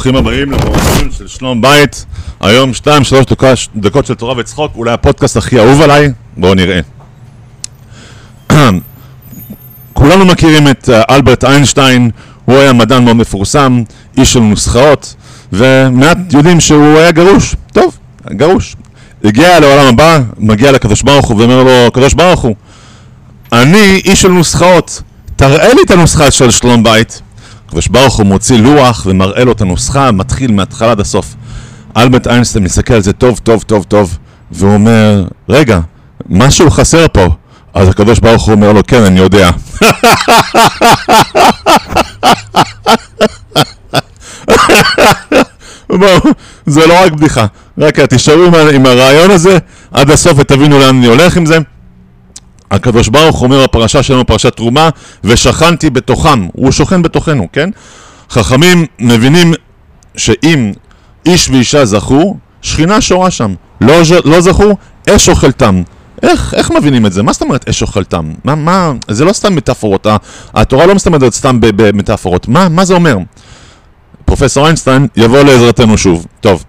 ברוכים הבאים למורדים של שלום בית. היום שתיים, שלוש דקות, דקות של תורה וצחוק, אולי הפודקאסט הכי אהוב עליי, בואו נראה. כולנו מכירים את אה, אלברט איינשטיין, הוא היה מדען מאוד מפורסם, איש של נוסחאות, ומעט יודעים שהוא היה גרוש. טוב, גרוש. הגיע לעולם הבא, מגיע לקדוש ברוך הוא ואומר לו, קדוש ברוך הוא, אני איש של נוסחאות, תראה לי את הנוסחה של שלום בית. הקדוש ברוך הוא מוציא לוח ומראה לו את הנוסחה, מתחיל מההתחלה עד הסוף. אלברט איינשטיין מסתכל על זה טוב, טוב, טוב, טוב, והוא אומר, רגע, משהו חסר פה. אז הקדוש ברוך הוא אומר לו, כן, אני יודע. בואו, זה לא רק בדיחה. רק תישארו עם, עם הרעיון הזה עד הסוף ותבינו לאן אני הולך עם זה. הקדוש ברוך אומר בפרשה שלנו, פרשת תרומה, ושכנתי בתוכם, הוא שוכן בתוכנו, כן? חכמים מבינים שאם איש ואישה זכו, שכינה שורה שם. לא, לא זכו, אש אוכלתם. איך, איך מבינים את זה? מה זאת אומרת אש אוכלתם? מה, מה, זה לא סתם מטאפורות, התורה לא מסתמדת סתם במטאפורות. מה, מה זה אומר? פרופסור איינשטיין יבוא לעזרתנו שוב. טוב,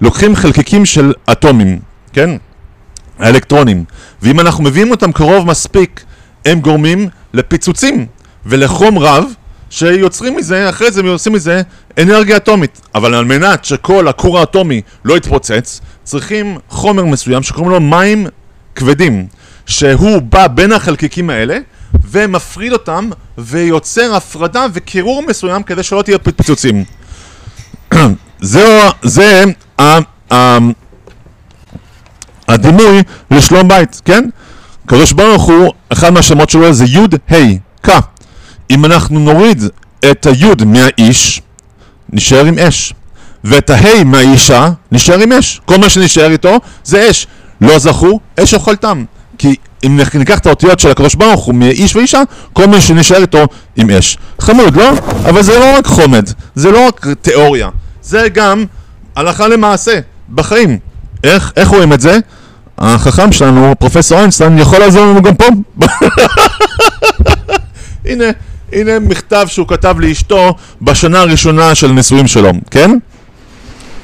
לוקחים חלקיקים של אטומים, כן? האלקטרונים, ואם אנחנו מביאים אותם קרוב מספיק, הם גורמים לפיצוצים ולחום רב, שיוצרים מזה, אחרי זה עושים מזה אנרגיה אטומית. אבל על מנת שכל הכור האטומי לא יתפוצץ, צריכים חומר מסוים שקוראים לו מים כבדים, שהוא בא בין החלקיקים האלה ומפריד אותם ויוצר הפרדה וקירור מסוים כדי שלא תהיה פיצוצים. זה, זה הדימוי לשלום בית, כן? קדוש ברוך הוא, אחד מהשמות שלו זה יוד ה' כ. אם אנחנו נוריד את היוד מהאיש, נשאר עם אש. ואת הה' מהאישה, נשאר עם אש. כל מה שנשאר איתו זה אש. לא זכו, אש אוכלתם. כי אם ניקח את האותיות של הקדוש ברוך הוא מאיש ואישה, כל מי שנשאר איתו עם אש. חמוד, לא? אבל זה לא רק חומד, זה לא רק תיאוריה, זה גם הלכה למעשה, בחיים. איך, איך רואים את זה? החכם שלנו, פרופסור איינשטיין, יכול לעזור לנו גם פה. הנה, הנה מכתב שהוא כתב לאשתו בשנה הראשונה של נישואים שלו, כן?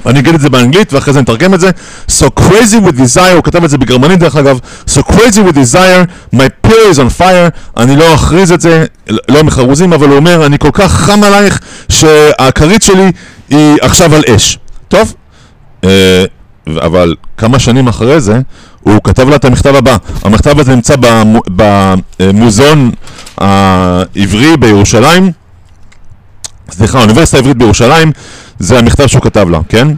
אני אגיד את זה באנגלית ואחרי זה נתרגם את זה So crazy with desire, הוא כתב את זה בגרמנית דרך אגב So crazy with desire, my peer is on fire אני לא אכריז את זה, לא מחרוזים אבל הוא אומר אני כל כך חם עלייך שהכרית שלי היא עכשיו על אש טוב, אה, אבל כמה שנים אחרי זה, הוא כתב לה את המכתב הבא. המכתב הזה נמצא במוזיאון העברי בירושלים, סליחה, האוניברסיטה העברית בירושלים, זה המכתב שהוא כתב לה, כן?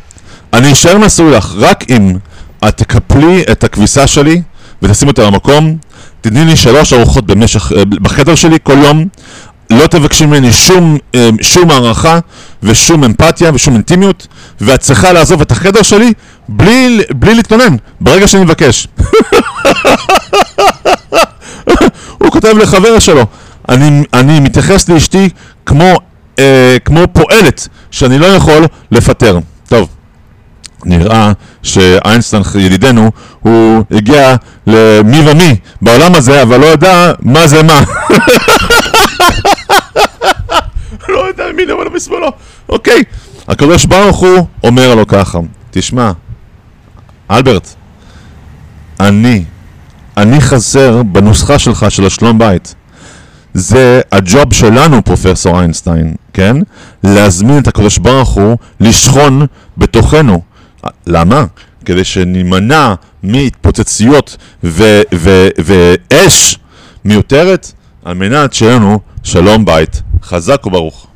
אני אשאר נשוי לך רק אם את תקפלי את הכביסה שלי ותשים אותה במקום, תתני לי שלוש ארוחות במשך, אה, בחדר שלי כל יום, לא תבקשי ממני שום, אה, שום הערכה ושום אמפתיה ושום אינטימיות ואת צריכה לעזוב את החדר שלי בלי, בלי להתלונן, ברגע שאני מבקש. הוא כותב לחבר שלו, אני, אני מתייחס לאשתי כמו, אה, כמו פועלת שאני לא יכול לפטר. טוב, נראה שאיינסטיין ידידנו, הוא הגיע למי ומי בעולם הזה, אבל לא יודע מה זה מה. לא יודע מי נבוא משמאלו. אוקיי, הקדוש ברוך הוא אומר לו ככה, תשמע, אלברט, אני, אני חסר בנוסחה שלך של השלום בית. זה הג'וב שלנו, פרופסור איינשטיין, כן? להזמין את הקדוש ברוך הוא לשכון בתוכנו. למה? כדי שנימנע מהתפוצצויות ואש מיותרת, על מנת שיהיה לנו שלום בית חזק וברוך.